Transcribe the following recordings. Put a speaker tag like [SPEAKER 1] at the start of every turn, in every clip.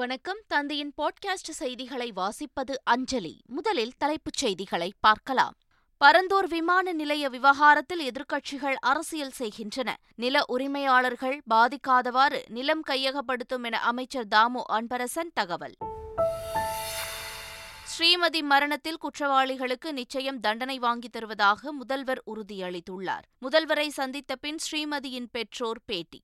[SPEAKER 1] வணக்கம் தந்தையின் பாட்காஸ்ட் செய்திகளை வாசிப்பது அஞ்சலி முதலில் தலைப்புச் செய்திகளை பார்க்கலாம் பரந்தூர் விமான நிலைய விவகாரத்தில் எதிர்க்கட்சிகள் அரசியல் செய்கின்றன நில உரிமையாளர்கள் பாதிக்காதவாறு நிலம் கையகப்படுத்தும் என அமைச்சர் தாமு அன்பரசன் தகவல் ஸ்ரீமதி மரணத்தில் குற்றவாளிகளுக்கு நிச்சயம் தண்டனை வாங்கி தருவதாக முதல்வர் உறுதியளித்துள்ளார் முதல்வரை சந்தித்த பின் ஸ்ரீமதியின் பெற்றோர் பேட்டி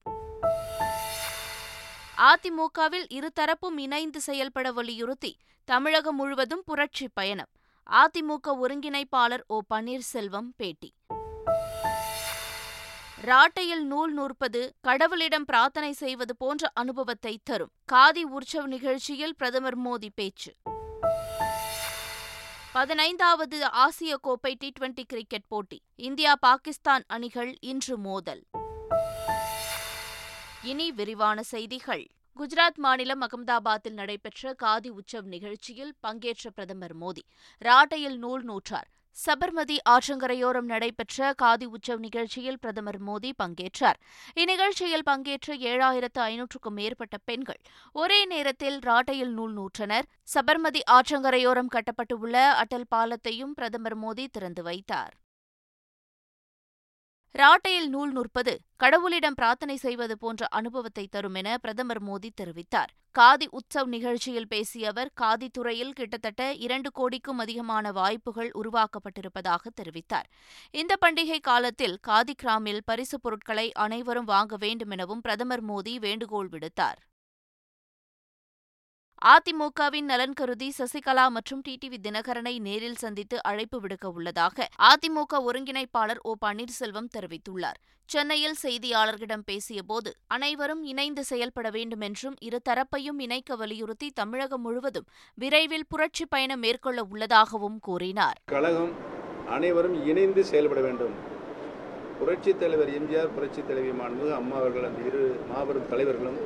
[SPEAKER 1] அதிமுகவில் இருதரப்பும் இணைந்து செயல்பட வலியுறுத்தி தமிழகம் முழுவதும் புரட்சி பயணம் அதிமுக ஒருங்கிணைப்பாளர் ஓ பன்னீர்செல்வம் பேட்டி ராட்டையில் நூல் நூற்பது கடவுளிடம் பிரார்த்தனை செய்வது போன்ற அனுபவத்தை தரும் காதி உற்சவ் நிகழ்ச்சியில் பிரதமர் மோடி பேச்சு பதினைந்தாவது ஆசிய கோப்பை டி டுவெண்டி கிரிக்கெட் போட்டி இந்தியா பாகிஸ்தான் அணிகள் இன்று மோதல் இனி விரிவான செய்திகள் குஜராத் மாநிலம் அகமதாபாத்தில் நடைபெற்ற காதி உற்சவ் நிகழ்ச்சியில் பங்கேற்ற பிரதமர் மோடி ராட்டையில் நூல் நூற்றார் சபர்மதி ஆற்றங்கரையோரம் நடைபெற்ற காதி உற்சவ் நிகழ்ச்சியில் பிரதமர் மோடி பங்கேற்றார் இந்நிகழ்ச்சியில் பங்கேற்ற ஏழாயிரத்து ஐநூற்றுக்கும் மேற்பட்ட பெண்கள் ஒரே நேரத்தில் ராட்டையில் நூல் நூற்றனர் சபர்மதி ஆற்றங்கரையோரம் கட்டப்பட்டுள்ள அட்டல் பாலத்தையும் பிரதமர் மோடி திறந்து வைத்தார் ராட்டையில் நூல் நுற்பது கடவுளிடம் பிரார்த்தனை செய்வது போன்ற அனுபவத்தை தரும் என பிரதமர் மோடி தெரிவித்தார் காதி உற்சவ் நிகழ்ச்சியில் பேசிய அவர் காதி துறையில் கிட்டத்தட்ட இரண்டு கோடிக்கும் அதிகமான வாய்ப்புகள் உருவாக்கப்பட்டிருப்பதாக தெரிவித்தார் இந்த பண்டிகை காலத்தில் காதி கிராமில் பரிசுப் பொருட்களை அனைவரும் வாங்க வேண்டும் எனவும் பிரதமர் மோடி வேண்டுகோள் விடுத்தார் அதிமுகவின் நலன் கருதி சசிகலா மற்றும் டிடிவி தினகரனை நேரில் சந்தித்து அழைப்பு விடுக்க உள்ளதாக அதிமுக ஒருங்கிணைப்பாளர் ஓ பன்னீர்செல்வம் தெரிவித்துள்ளார் சென்னையில் செய்தியாளர்களிடம் பேசியபோது அனைவரும் இணைந்து செயல்பட வேண்டும் என்றும் இருதரப்பையும் இணைக்க வலியுறுத்தி தமிழகம் முழுவதும் விரைவில் புரட்சி பயணம் மேற்கொள்ள உள்ளதாகவும் கூறினார் கழகம் அனைவரும் இணைந்து செயல்பட வேண்டும் புரட்சித்
[SPEAKER 2] தலைவர் எம்ஜிஆர் புரட்சித் தலைவி மாண்புமிகு அம்மா அவர்கள் அந்த இரு மாபெரும் தலைவர்களும்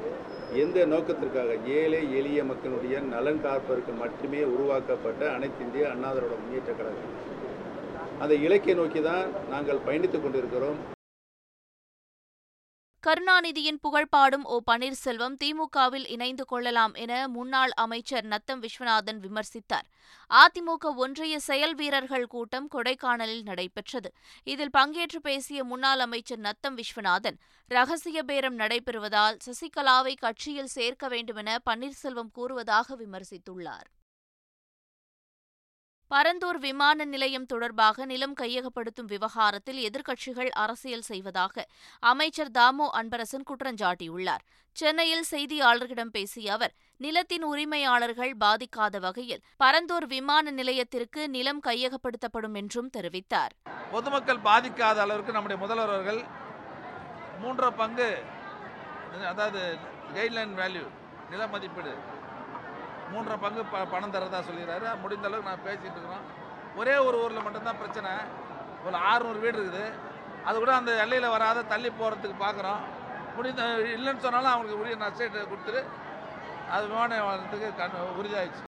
[SPEAKER 2] எந்த நோக்கத்திற்காக ஏழை எளிய மக்களுடைய நலன் காப்பதற்கு மட்டுமே உருவாக்கப்பட்ட அனைத்து இந்திய அண்ணாதரோட முன்னேற்ற கழகம் அந்த இலக்கை நோக்கி தான் நாங்கள் பயணித்துக் கொண்டிருக்கிறோம்
[SPEAKER 1] கருணாநிதியின் புகழ்பாடும் ஓ பன்னீர்செல்வம் திமுகவில் இணைந்து கொள்ளலாம் என முன்னாள் அமைச்சர் நத்தம் விஸ்வநாதன் விமர்சித்தார் அதிமுக ஒன்றிய செயல் வீரர்கள் கூட்டம் கொடைக்கானலில் நடைபெற்றது இதில் பங்கேற்று பேசிய முன்னாள் அமைச்சர் நத்தம் விஸ்வநாதன் ரகசிய பேரம் நடைபெறுவதால் சசிகலாவை கட்சியில் சேர்க்க வேண்டுமென பன்னீர்செல்வம் கூறுவதாக விமர்சித்துள்ளார் பரந்தூர் விமான நிலையம் தொடர்பாக நிலம் கையகப்படுத்தும் விவகாரத்தில் எதிர்க்கட்சிகள் அரசியல் செய்வதாக அமைச்சர் தாமோ அன்பரசன் குற்றஞ்சாட்டியுள்ளார் சென்னையில் செய்தியாளர்களிடம் பேசிய அவர் நிலத்தின் உரிமையாளர்கள் பாதிக்காத வகையில் பரந்தூர் விமான நிலையத்திற்கு நிலம் கையகப்படுத்தப்படும் என்றும் தெரிவித்தார்
[SPEAKER 2] பொதுமக்கள் பாதிக்காத அளவிற்கு நம்முடைய முதல்வர்கள் மூன்று பங்கு அதாவது கைட்லைன் வேல்யூ நில மதிப்பீடு மூன்றரை பங்கு ப பணம் தரதா சொல்லிடுறாரு முடிந்த அளவுக்கு நான் பேசிகிட்டு இருக்கிறோம் ஒரே ஒரு ஊரில் மட்டும்தான் பிரச்சனை ஒரு ஆறுநூறு வீடு இருக்குது அது கூட அந்த எல்லையில் வராத தள்ளி போகிறதுக்கு பார்க்குறோம் முடிந்த இல்லைன்னு சொன்னாலும் அவங்களுக்கு உரிய நஷ்டத்தை கொடுத்துட்டு அது விமான வாழ்றதுக்கு கண் உறுதியாகிடுச்சு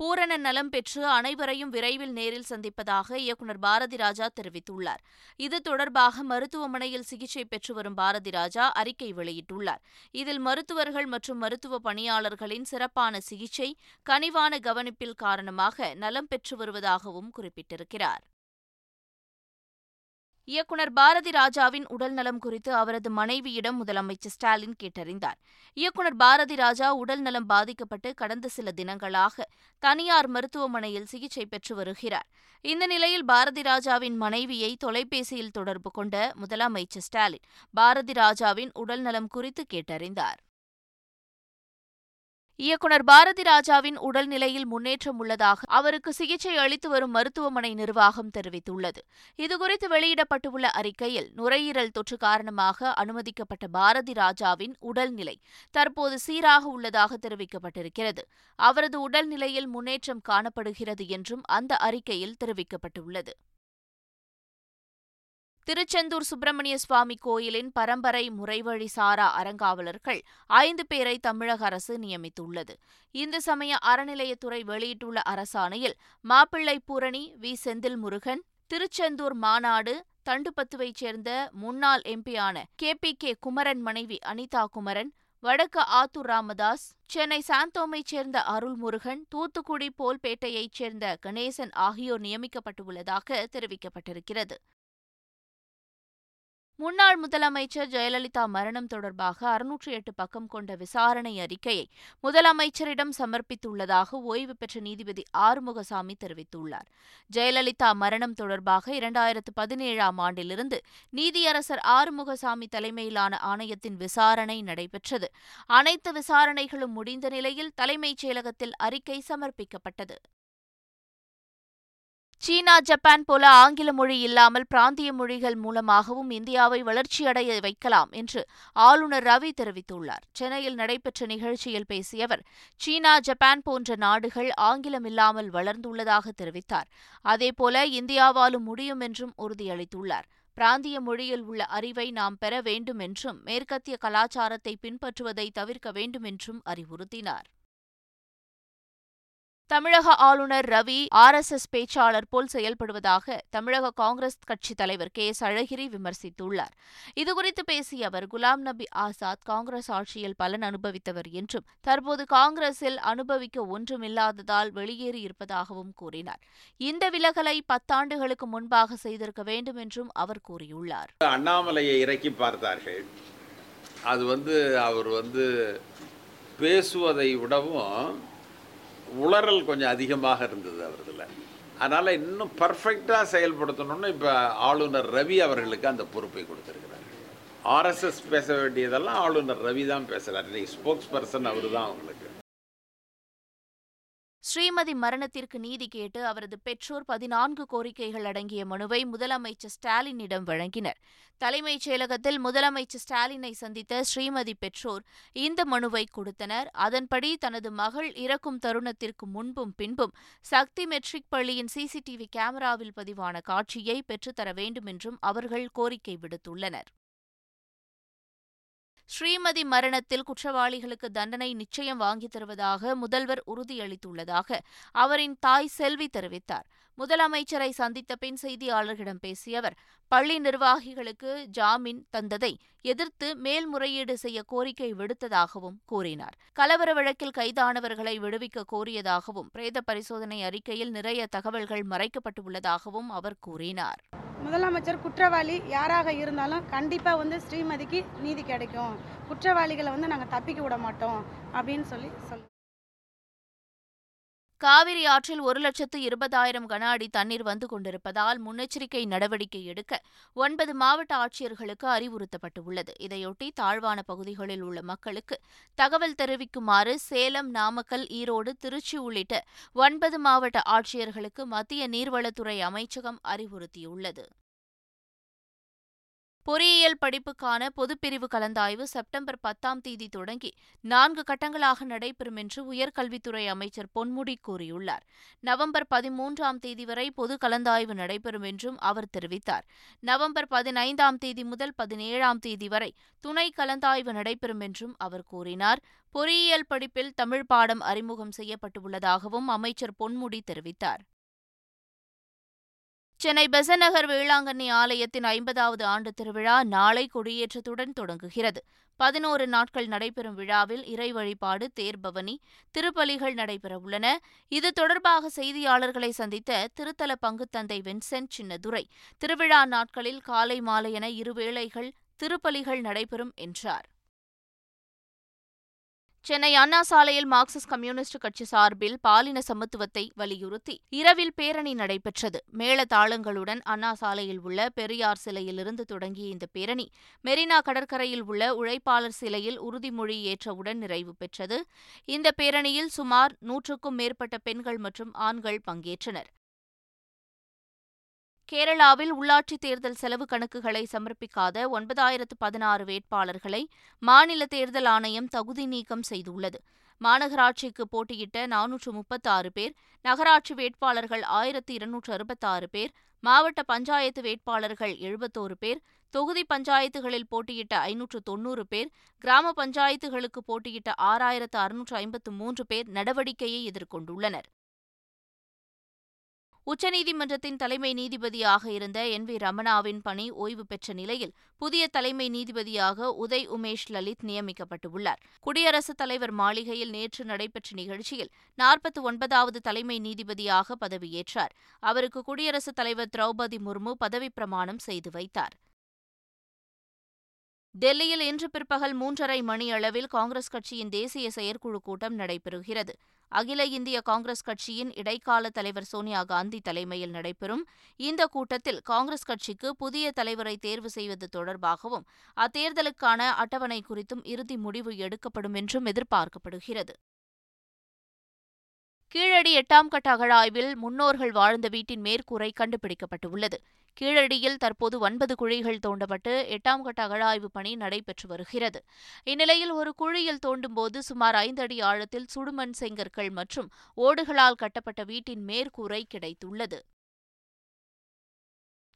[SPEAKER 1] பூரண நலம் பெற்று அனைவரையும் விரைவில் நேரில் சந்திப்பதாக இயக்குநர் பாரதி ராஜா தெரிவித்துள்ளார் இது தொடர்பாக மருத்துவமனையில் சிகிச்சை பெற்று வரும் பாரதி ராஜா அறிக்கை வெளியிட்டுள்ளார் இதில் மருத்துவர்கள் மற்றும் மருத்துவ பணியாளர்களின் சிறப்பான சிகிச்சை கனிவான கவனிப்பில் காரணமாக நலம் பெற்று வருவதாகவும் குறிப்பிட்டிருக்கிறார் இயக்குனர் பாரதி ராஜாவின் உடல்நலம் குறித்து அவரது மனைவியிடம் முதலமைச்சர் ஸ்டாலின் கேட்டறிந்தார் இயக்குனர் பாரதி ராஜா உடல்நலம் பாதிக்கப்பட்டு கடந்த சில தினங்களாக தனியார் மருத்துவமனையில் சிகிச்சை பெற்று வருகிறார் இந்த நிலையில் பாரதி ராஜாவின் மனைவியை தொலைபேசியில் தொடர்பு கொண்ட முதலமைச்சர் ஸ்டாலின் பாரதி ராஜாவின் உடல்நலம் குறித்து கேட்டறிந்தார் இயக்குனர் பாரதி ராஜாவின் உடல்நிலையில் முன்னேற்றம் உள்ளதாக அவருக்கு சிகிச்சை அளித்து வரும் மருத்துவமனை நிர்வாகம் தெரிவித்துள்ளது இதுகுறித்து வெளியிடப்பட்டுள்ள அறிக்கையில் நுரையீரல் தொற்று காரணமாக அனுமதிக்கப்பட்ட பாரதி ராஜாவின் உடல்நிலை தற்போது சீராக உள்ளதாக தெரிவிக்கப்பட்டிருக்கிறது அவரது உடல்நிலையில் முன்னேற்றம் காணப்படுகிறது என்றும் அந்த அறிக்கையில் தெரிவிக்கப்பட்டுள்ளது திருச்செந்தூர் சுப்பிரமணிய சுவாமி கோயிலின் பரம்பரை முறைவழி சாரா அறங்காவலர்கள் ஐந்து பேரை தமிழக அரசு நியமித்துள்ளது இந்து சமய அறநிலையத்துறை வெளியிட்டுள்ள அரசாணையில் மாப்பிள்ளை பூரணி வி செந்தில் முருகன் திருச்செந்தூர் மாநாடு தண்டுபத்துவைச் சேர்ந்த முன்னாள் எம்பியான கே பி கே குமரன் மனைவி அனிதா குமரன் வடக்கு ஆத்தூர் ராமதாஸ் சென்னை சாந்தோமைச் சேர்ந்த அருள்முருகன் தூத்துக்குடி போல்பேட்டையைச் சேர்ந்த கணேசன் ஆகியோர் நியமிக்கப்பட்டுள்ளதாக தெரிவிக்கப்பட்டிருக்கிறது முன்னாள் முதலமைச்சர் ஜெயலலிதா மரணம் தொடர்பாக அறுநூற்றி எட்டு பக்கம் கொண்ட விசாரணை அறிக்கையை முதலமைச்சரிடம் சமர்ப்பித்துள்ளதாக ஓய்வு பெற்ற நீதிபதி ஆறுமுகசாமி தெரிவித்துள்ளார் ஜெயலலிதா மரணம் தொடர்பாக இரண்டாயிரத்து பதினேழாம் ஆண்டிலிருந்து நீதியரசர் ஆறுமுகசாமி தலைமையிலான ஆணையத்தின் விசாரணை நடைபெற்றது அனைத்து விசாரணைகளும் முடிந்த நிலையில் தலைமைச் செயலகத்தில் அறிக்கை சமர்ப்பிக்கப்பட்டது சீனா ஜப்பான் போல ஆங்கில மொழி இல்லாமல் பிராந்திய மொழிகள் மூலமாகவும் இந்தியாவை வளர்ச்சியடைய வைக்கலாம் என்று ஆளுநர் ரவி தெரிவித்துள்ளார் சென்னையில் நடைபெற்ற நிகழ்ச்சியில் பேசிய அவர் சீனா ஜப்பான் போன்ற நாடுகள் ஆங்கிலம் இல்லாமல் வளர்ந்துள்ளதாக தெரிவித்தார் அதேபோல இந்தியாவாலும் முடியும் என்றும் உறுதியளித்துள்ளார் பிராந்திய மொழியில் உள்ள அறிவை நாம் பெற வேண்டும் என்றும் மேற்கத்திய கலாச்சாரத்தை பின்பற்றுவதை தவிர்க்க வேண்டும் என்றும் அறிவுறுத்தினார் தமிழக ஆளுநர் ரவி ஆர் எஸ் எஸ் பேச்சாளர் போல் செயல்படுவதாக தமிழக காங்கிரஸ் கட்சித் தலைவர் கே எஸ் அழகிரி விமர்சித்துள்ளார் இதுகுறித்து பேசிய அவர் குலாம் நபி ஆசாத் காங்கிரஸ் ஆட்சியில் பலன் அனுபவித்தவர் என்றும் தற்போது காங்கிரஸில் அனுபவிக்க ஒன்றுமில்லாததால் வெளியேறி இருப்பதாகவும் கூறினார் இந்த விலகலை பத்தாண்டுகளுக்கு முன்பாக செய்திருக்க வேண்டும் என்றும் அவர் கூறியுள்ளார்
[SPEAKER 3] அண்ணாமலையை இறக்கி பார்த்தார்கள் அது வந்து அவர் வந்து பேசுவதை விடவும் உளறல் கொஞ்சம் அதிகமாக இருந்தது அவர்களில் அதனால் இன்னும் பர்ஃபெக்டாக செயல்படுத்தணும்னு இப்போ ஆளுநர் ரவி அவர்களுக்கு அந்த பொறுப்பை கொடுத்துருக்கிறார் ஆர்எஸ்எஸ் பேச வேண்டியதெல்லாம் ஆளுநர் ரவி தான் பேசுகிறார் இன்றைக்கி ஸ்போக்ஸ் பர்சன் அவர் தான் அவங்களுக்கு
[SPEAKER 1] ஸ்ரீமதி மரணத்திற்கு நீதி கேட்டு அவரது பெற்றோர் பதினான்கு கோரிக்கைகள் அடங்கிய மனுவை முதலமைச்சர் ஸ்டாலினிடம் வழங்கினர் தலைமைச் செயலகத்தில் முதலமைச்சர் ஸ்டாலினை சந்தித்த ஸ்ரீமதி பெற்றோர் இந்த மனுவை கொடுத்தனர் அதன்படி தனது மகள் இறக்கும் தருணத்திற்கு முன்பும் பின்பும் சக்தி மெட்ரிக் பள்ளியின் சிசிடிவி கேமராவில் பதிவான காட்சியை பெற்றுத்தர வேண்டும் என்றும் அவர்கள் கோரிக்கை விடுத்துள்ளனர் ஸ்ரீமதி மரணத்தில் குற்றவாளிகளுக்கு தண்டனை நிச்சயம் வாங்கித் தருவதாக முதல்வர் உறுதியளித்துள்ளதாக அவரின் தாய் செல்வி தெரிவித்தார் முதலமைச்சரை சந்தித்த பின் செய்தியாளர்களிடம் பேசிய அவர் பள்ளி நிர்வாகிகளுக்கு ஜாமீன் தந்ததை எதிர்த்து மேல்முறையீடு செய்ய கோரிக்கை விடுத்ததாகவும் கூறினார் கலவர வழக்கில் கைதானவர்களை விடுவிக்க கோரியதாகவும் பிரேத பரிசோதனை அறிக்கையில் நிறைய தகவல்கள் மறைக்கப்பட்டுள்ளதாகவும் அவர் கூறினார்
[SPEAKER 4] முதலமைச்சர் குற்றவாளி யாராக இருந்தாலும் கண்டிப்பாக வந்து ஸ்ரீமதிக்கு நீதி கிடைக்கும் குற்றவாளிகளை வந்து நாங்கள் தப்பிக்க விட மாட்டோம் அப்படின்னு சொல்லி சொல்லு
[SPEAKER 1] காவிரி ஆற்றில் ஒரு லட்சத்து இருபதாயிரம் கன அடி தண்ணீர் வந்து கொண்டிருப்பதால் முன்னெச்சரிக்கை நடவடிக்கை எடுக்க ஒன்பது மாவட்ட ஆட்சியர்களுக்கு அறிவுறுத்தப்பட்டுள்ளது இதையொட்டி தாழ்வான பகுதிகளில் உள்ள மக்களுக்கு தகவல் தெரிவிக்குமாறு சேலம் நாமக்கல் ஈரோடு திருச்சி உள்ளிட்ட ஒன்பது மாவட்ட ஆட்சியர்களுக்கு மத்திய நீர்வளத்துறை அமைச்சகம் அறிவுறுத்தியுள்ளது பொறியியல் படிப்புக்கான பொதுப்பிரிவு கலந்தாய்வு செப்டம்பர் பத்தாம் தேதி தொடங்கி நான்கு கட்டங்களாக நடைபெறும் என்று உயர்கல்வித்துறை அமைச்சர் பொன்முடி கூறியுள்ளார் நவம்பர் பதிமூன்றாம் தேதி வரை பொது கலந்தாய்வு நடைபெறும் என்றும் அவர் தெரிவித்தார் நவம்பர் பதினைந்தாம் தேதி முதல் பதினேழாம் தேதி வரை துணை கலந்தாய்வு நடைபெறும் என்றும் அவர் கூறினார் பொறியியல் படிப்பில் தமிழ் பாடம் அறிமுகம் செய்யப்பட்டுள்ளதாகவும் அமைச்சர் பொன்முடி தெரிவித்தார் சென்னை பெசநகர் வேளாங்கண்ணி ஆலயத்தின் ஐம்பதாவது ஆண்டு திருவிழா நாளை கொடியேற்றத்துடன் தொடங்குகிறது பதினோரு நாட்கள் நடைபெறும் விழாவில் இறை வழிபாடு தேர்பவனி திருப்பலிகள் நடைபெறவுள்ளன இது தொடர்பாக செய்தியாளர்களை சந்தித்த திருத்தல பங்குத்தந்தை வின்சென்ட் சின்னதுரை திருவிழா நாட்களில் காலை மாலை என இருவேளைகள் திருப்பலிகள் நடைபெறும் என்றார் சென்னை அண்ணா சாலையில் மார்க்சிஸ்ட் கம்யூனிஸ்ட் கட்சி சார்பில் பாலின சமத்துவத்தை வலியுறுத்தி இரவில் பேரணி நடைபெற்றது மேள தாளங்களுடன் அண்ணா சாலையில் உள்ள பெரியார் சிலையிலிருந்து தொடங்கிய இந்த பேரணி மெரினா கடற்கரையில் உள்ள உழைப்பாளர் சிலையில் உறுதிமொழி ஏற்றவுடன் நிறைவு பெற்றது இந்த பேரணியில் சுமார் நூற்றுக்கும் மேற்பட்ட பெண்கள் மற்றும் ஆண்கள் பங்கேற்றனர் கேரளாவில் உள்ளாட்சித் தேர்தல் செலவு கணக்குகளை சமர்ப்பிக்காத ஒன்பதாயிரத்து பதினாறு வேட்பாளர்களை மாநில தேர்தல் ஆணையம் தகுதி நீக்கம் செய்துள்ளது மாநகராட்சிக்கு போட்டியிட்ட நானூற்று முப்பத்தாறு பேர் நகராட்சி வேட்பாளர்கள் ஆயிரத்து இருநூற்று அறுபத்தாறு பேர் மாவட்ட பஞ்சாயத்து வேட்பாளர்கள் எழுபத்தோரு பேர் தொகுதி பஞ்சாயத்துகளில் போட்டியிட்ட ஐநூற்று தொன்னூறு பேர் கிராம பஞ்சாயத்துகளுக்கு போட்டியிட்ட ஆறாயிரத்து அறுநூற்று ஐம்பத்து மூன்று பேர் நடவடிக்கையை எதிர்கொண்டுள்ளனர் உச்சநீதிமன்றத்தின் தலைமை நீதிபதியாக இருந்த என் வி ரமணாவின் பணி ஓய்வு பெற்ற நிலையில் புதிய தலைமை நீதிபதியாக உதய் உமேஷ் லலித் நியமிக்கப்பட்டுள்ளார் குடியரசுத் தலைவர் மாளிகையில் நேற்று நடைபெற்ற நிகழ்ச்சியில் நாற்பத்தி ஒன்பதாவது தலைமை நீதிபதியாக பதவியேற்றார் அவருக்கு குடியரசுத் தலைவர் திரௌபதி முர்மு பதவிப்பிரமாணம் செய்து வைத்தார் டெல்லியில் இன்று பிற்பகல் மூன்றரை மணியளவில் காங்கிரஸ் கட்சியின் தேசிய செயற்குழு கூட்டம் நடைபெறுகிறது அகில இந்திய காங்கிரஸ் கட்சியின் இடைக்கால தலைவர் சோனியா காந்தி தலைமையில் நடைபெறும் இந்த கூட்டத்தில் காங்கிரஸ் கட்சிக்கு புதிய தலைவரை தேர்வு செய்வது தொடர்பாகவும் அத்தேர்தலுக்கான அட்டவணை குறித்தும் இறுதி முடிவு எடுக்கப்படும் என்றும் எதிர்பார்க்கப்படுகிறது கீழடி எட்டாம் கட்ட அகழாய்வில் முன்னோர்கள் வாழ்ந்த வீட்டின் மேற்கூரை கண்டுபிடிக்கப்பட்டுள்ளது கீழடியில் தற்போது ஒன்பது குழிகள் தோண்டப்பட்டு எட்டாம் கட்ட அகழாய்வு பணி நடைபெற்று வருகிறது இந்நிலையில் ஒரு குழியில் தோண்டும்போது சுமார் ஐந்து அடி ஆழத்தில் சுடுமண் செங்கற்கள் மற்றும் ஓடுகளால் கட்டப்பட்ட வீட்டின் மேற்கூரை கிடைத்துள்ளது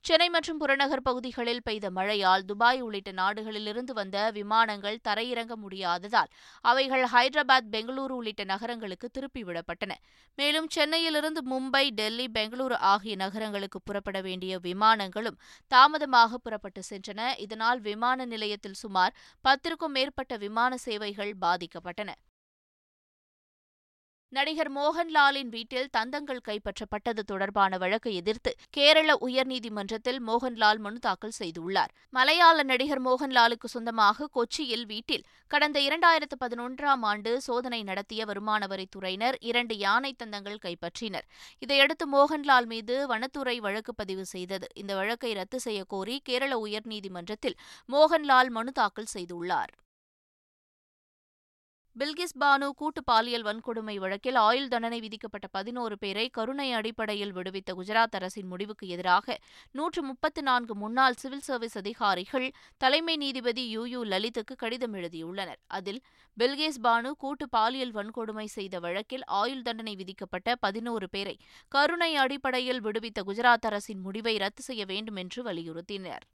[SPEAKER 1] சென்னை மற்றும் புறநகர் பகுதிகளில் பெய்த மழையால் துபாய் உள்ளிட்ட நாடுகளிலிருந்து வந்த விமானங்கள் தரையிறங்க முடியாததால் அவைகள் ஹைதராபாத் பெங்களூரு உள்ளிட்ட நகரங்களுக்கு திருப்பிவிடப்பட்டன மேலும் சென்னையிலிருந்து மும்பை டெல்லி பெங்களூரு ஆகிய நகரங்களுக்கு புறப்பட வேண்டிய விமானங்களும் தாமதமாக புறப்பட்டு சென்றன இதனால் விமான நிலையத்தில் சுமார் பத்திற்கும் மேற்பட்ட விமான சேவைகள் பாதிக்கப்பட்டன நடிகர் மோகன்லாலின் வீட்டில் தந்தங்கள் கைப்பற்றப்பட்டது தொடர்பான வழக்கை எதிர்த்து கேரள உயர்நீதிமன்றத்தில் மோகன்லால் மனு தாக்கல் செய்துள்ளார் மலையாள நடிகர் மோகன்லாலுக்கு சொந்தமாக கொச்சியில் வீட்டில் கடந்த இரண்டாயிரத்து பதினொன்றாம் ஆண்டு சோதனை நடத்திய வருமானவரித்துறையினர் இரண்டு யானை தந்தங்கள் கைப்பற்றினர் இதையடுத்து மோகன்லால் மீது வனத்துறை வழக்கு பதிவு செய்தது இந்த வழக்கை ரத்து செய்யக்கோரி கேரள உயர்நீதிமன்றத்தில் மோகன்லால் மனு தாக்கல் செய்துள்ளார் பில்கிஸ் பானு கூட்டு பாலியல் வன்கொடுமை வழக்கில் ஆயுள் தண்டனை விதிக்கப்பட்ட பதினோரு பேரை கருணை அடிப்படையில் விடுவித்த குஜராத் அரசின் முடிவுக்கு எதிராக நூற்று முப்பத்து நான்கு முன்னாள் சிவில் சர்வீஸ் அதிகாரிகள் தலைமை நீதிபதி யூ யூ லலித்துக்கு கடிதம் எழுதியுள்ளனர் அதில் பில்கேஸ் பானு கூட்டு பாலியல் வன்கொடுமை செய்த வழக்கில் ஆயுள் தண்டனை விதிக்கப்பட்ட பதினோரு பேரை கருணை அடிப்படையில் விடுவித்த குஜராத் அரசின் முடிவை ரத்து செய்ய வேண்டும் என்று வலியுறுத்தினர்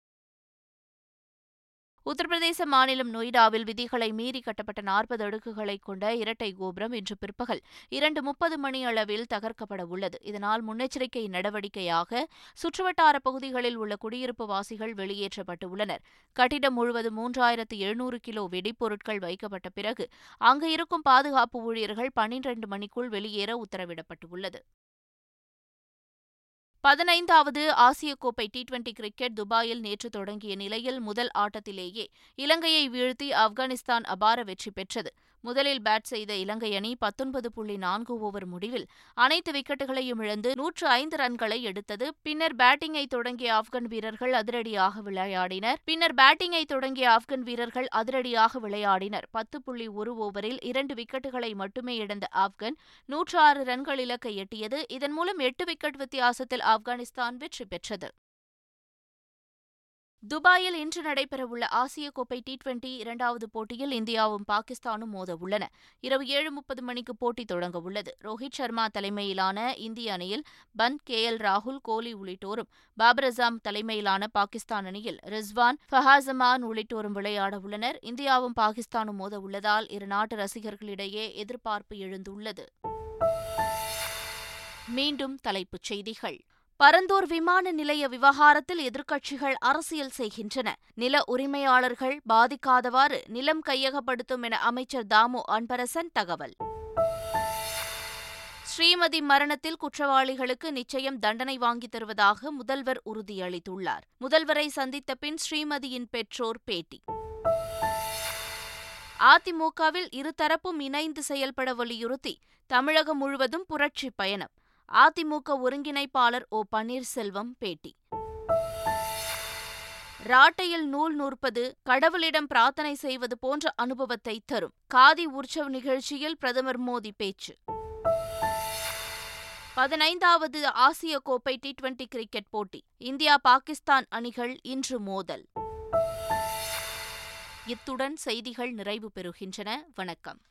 [SPEAKER 1] உத்தரப்பிரதேச மாநிலம் நொய்டாவில் விதிகளை மீறி கட்டப்பட்ட நாற்பது அடுக்குகளை கொண்ட இரட்டை கோபுரம் இன்று பிற்பகல் இரண்டு முப்பது மணி அளவில் தகர்க்கப்பட உள்ளது இதனால் முன்னெச்சரிக்கை நடவடிக்கையாக சுற்றுவட்டார பகுதிகளில் உள்ள குடியிருப்பு வாசிகள் வெளியேற்றப்பட்டு உள்ளனர் கட்டிடம் முழுவதும் மூன்றாயிரத்து எழுநூறு கிலோ வெடிப்பொருட்கள் வைக்கப்பட்ட பிறகு அங்கு இருக்கும் பாதுகாப்பு ஊழியர்கள் பன்னிரண்டு மணிக்குள் வெளியேற உத்தரவிடப்பட்டுள்ளது பதினைந்தாவது ஆசிய கோப்பை டி டுவெண்டி கிரிக்கெட் துபாயில் நேற்று தொடங்கிய நிலையில் முதல் ஆட்டத்திலேயே இலங்கையை வீழ்த்தி ஆப்கானிஸ்தான் அபார வெற்றி பெற்றது முதலில் பேட் செய்த இலங்கை அணி பத்தொன்பது புள்ளி நான்கு ஓவர் முடிவில் அனைத்து விக்கெட்டுகளையும் இழந்து நூற்று ஐந்து ரன்களை எடுத்தது பின்னர் பேட்டிங்கை தொடங்கிய ஆப்கன் வீரர்கள் அதிரடியாக விளையாடினர் பின்னர் பேட்டிங்கை தொடங்கிய ஆப்கன் வீரர்கள் அதிரடியாக விளையாடினர் பத்து புள்ளி ஒரு ஓவரில் இரண்டு விக்கெட்டுகளை மட்டுமே இழந்த ஆப்கன் நூற்று ஆறு ரன்கள் இலக்கை எட்டியது இதன் மூலம் எட்டு விக்கெட் வித்தியாசத்தில் ஆப்கானிஸ்தான் வெற்றி பெற்றது துபாயில் இன்று நடைபெறவுள்ள ஆசிய கோப்பை டி டுவெண்டி இரண்டாவது போட்டியில் இந்தியாவும் பாகிஸ்தானும் மோத உள்ளன இரவு ஏழு முப்பது மணிக்கு போட்டி தொடங்க உள்ளது ரோஹித் சர்மா தலைமையிலான இந்திய அணியில் பந்த் கே எல் ராகுல் கோலி உள்ளிட்டோரும் பாபர் அசாம் தலைமையிலான பாகிஸ்தான் அணியில் ரிஸ்வான் ஃபஹாசமான் உள்ளிட்டோரும் விளையாட உள்ளனர் இந்தியாவும் பாகிஸ்தானும் மோத உள்ளதால் இரு நாட்டு ரசிகர்களிடையே எதிர்பார்ப்பு எழுந்துள்ளது மீண்டும் தலைப்புச் செய்திகள் பரந்தூர் விமான நிலைய விவகாரத்தில் எதிர்க்கட்சிகள் அரசியல் செய்கின்றன நில உரிமையாளர்கள் பாதிக்காதவாறு நிலம் கையகப்படுத்தும் என அமைச்சர் தாமு அன்பரசன் தகவல் ஸ்ரீமதி மரணத்தில் குற்றவாளிகளுக்கு நிச்சயம் தண்டனை வாங்கி தருவதாக முதல்வர் உறுதியளித்துள்ளார் முதல்வரை சந்தித்த பின் ஸ்ரீமதியின் பெற்றோர் பேட்டி அதிமுகவில் இருதரப்பும் இணைந்து செயல்பட வலியுறுத்தி தமிழகம் முழுவதும் புரட்சி பயணம் அதிமுக ஒருங்கிணைப்பாளர் ஓ பன்னீர்செல்வம் பேட்டி ராட்டையில் நூல் நூற்பது கடவுளிடம் பிரார்த்தனை செய்வது போன்ற அனுபவத்தை தரும் காதி உற்சவ் நிகழ்ச்சியில் பிரதமர் மோடி பேச்சு பதினைந்தாவது ஆசிய கோப்பை டி டுவெண்டி கிரிக்கெட் போட்டி இந்தியா பாகிஸ்தான் அணிகள் இன்று மோதல் இத்துடன் செய்திகள் நிறைவு பெறுகின்றன வணக்கம்